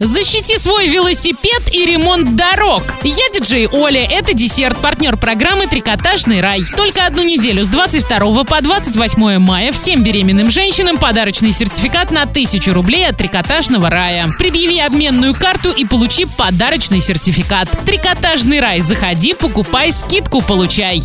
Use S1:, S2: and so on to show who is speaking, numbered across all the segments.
S1: Защити свой велосипед и ремонт дорог. Я диджей Оля. Это десерт, партнер программы «Трикотажный рай». Только одну неделю с 22 по 28 мая всем беременным женщинам подарочный сертификат на 1000 рублей от «Трикотажного рая». Предъяви обменную карту и получи подарочный сертификат. «Трикотажный рай». Заходи, покупай, скидку получай.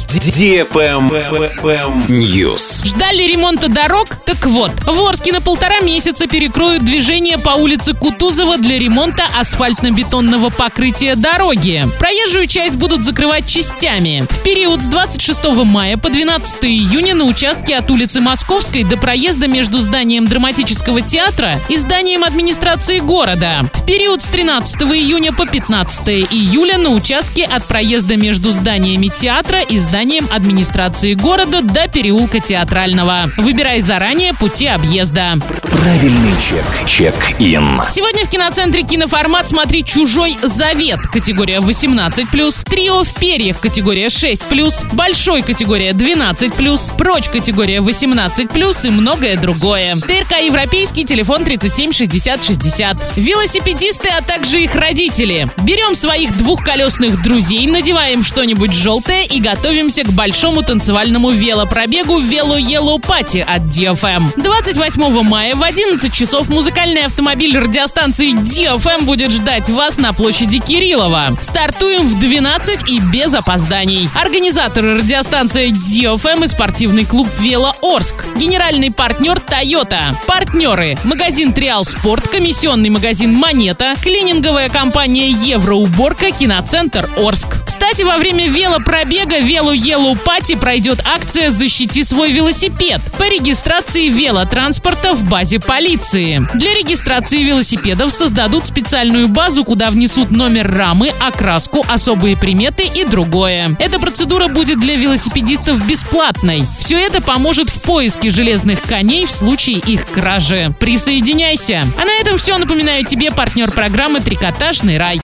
S2: News.
S1: Ждали ремонта дорог? Так вот, в Орске на полтора месяца перекроют движение по улице Кутузова для ремонта асфальтно-бетонного покрытия дороги. Проезжую часть будут закрывать частями. В период с 26 мая по 12 июня на участке от улицы Московской до проезда между зданием драматического театра и зданием администрации города. В период с 13 июня по 15 июля на участке от проезда между зданиями театра и зданием администрации города до переулка Театрального. Выбирай заранее пути объезда.
S2: Правильный чек. Чек-ин.
S1: Сегодня в киноцентре киноформат «Смотри чужой завет» категория 18+, «Трио в перьях» категория 6+, «Большой» категория 12+, «Прочь» категория 18+, и многое другое. ТРК «Европейский», телефон 37 60 60. Велосипедисты, а также их родители. Берем своих двухколесных друзей, надеваем что-нибудь желтое и готовимся к большому танцевальному велопробегу «Вело Yellow Пати» от DFM. 28 мая в 11 часов музыкальный автомобиль радиостанции DFM будет ждать вас на площади Кириллова. Стартуем в 12 и без опозданий. Организаторы радиостанция DFM и спортивный клуб «Вело Орск». Генеральный партнер Toyota. Партнеры. Магазин Триал Спорт, комиссионный магазин Монета, клининговая компания Евроуборка, киноцентр Орск. Кстати, во время велопробега Велу Yellow Пати пройдет акция «Защити свой велосипед» по регистрации велотранспорта в базе полиции. Для регистрации велосипедов создадут специальную базу, куда внесут номер рамы, окраску, особые приметы и другое. Эта процедура будет для велосипедистов бесплатной. Все это поможет в поиске железных коней в случае их кражи. Присоединяйся! А на этом все. Напоминаю тебе партнер программы «Трикотажный рай».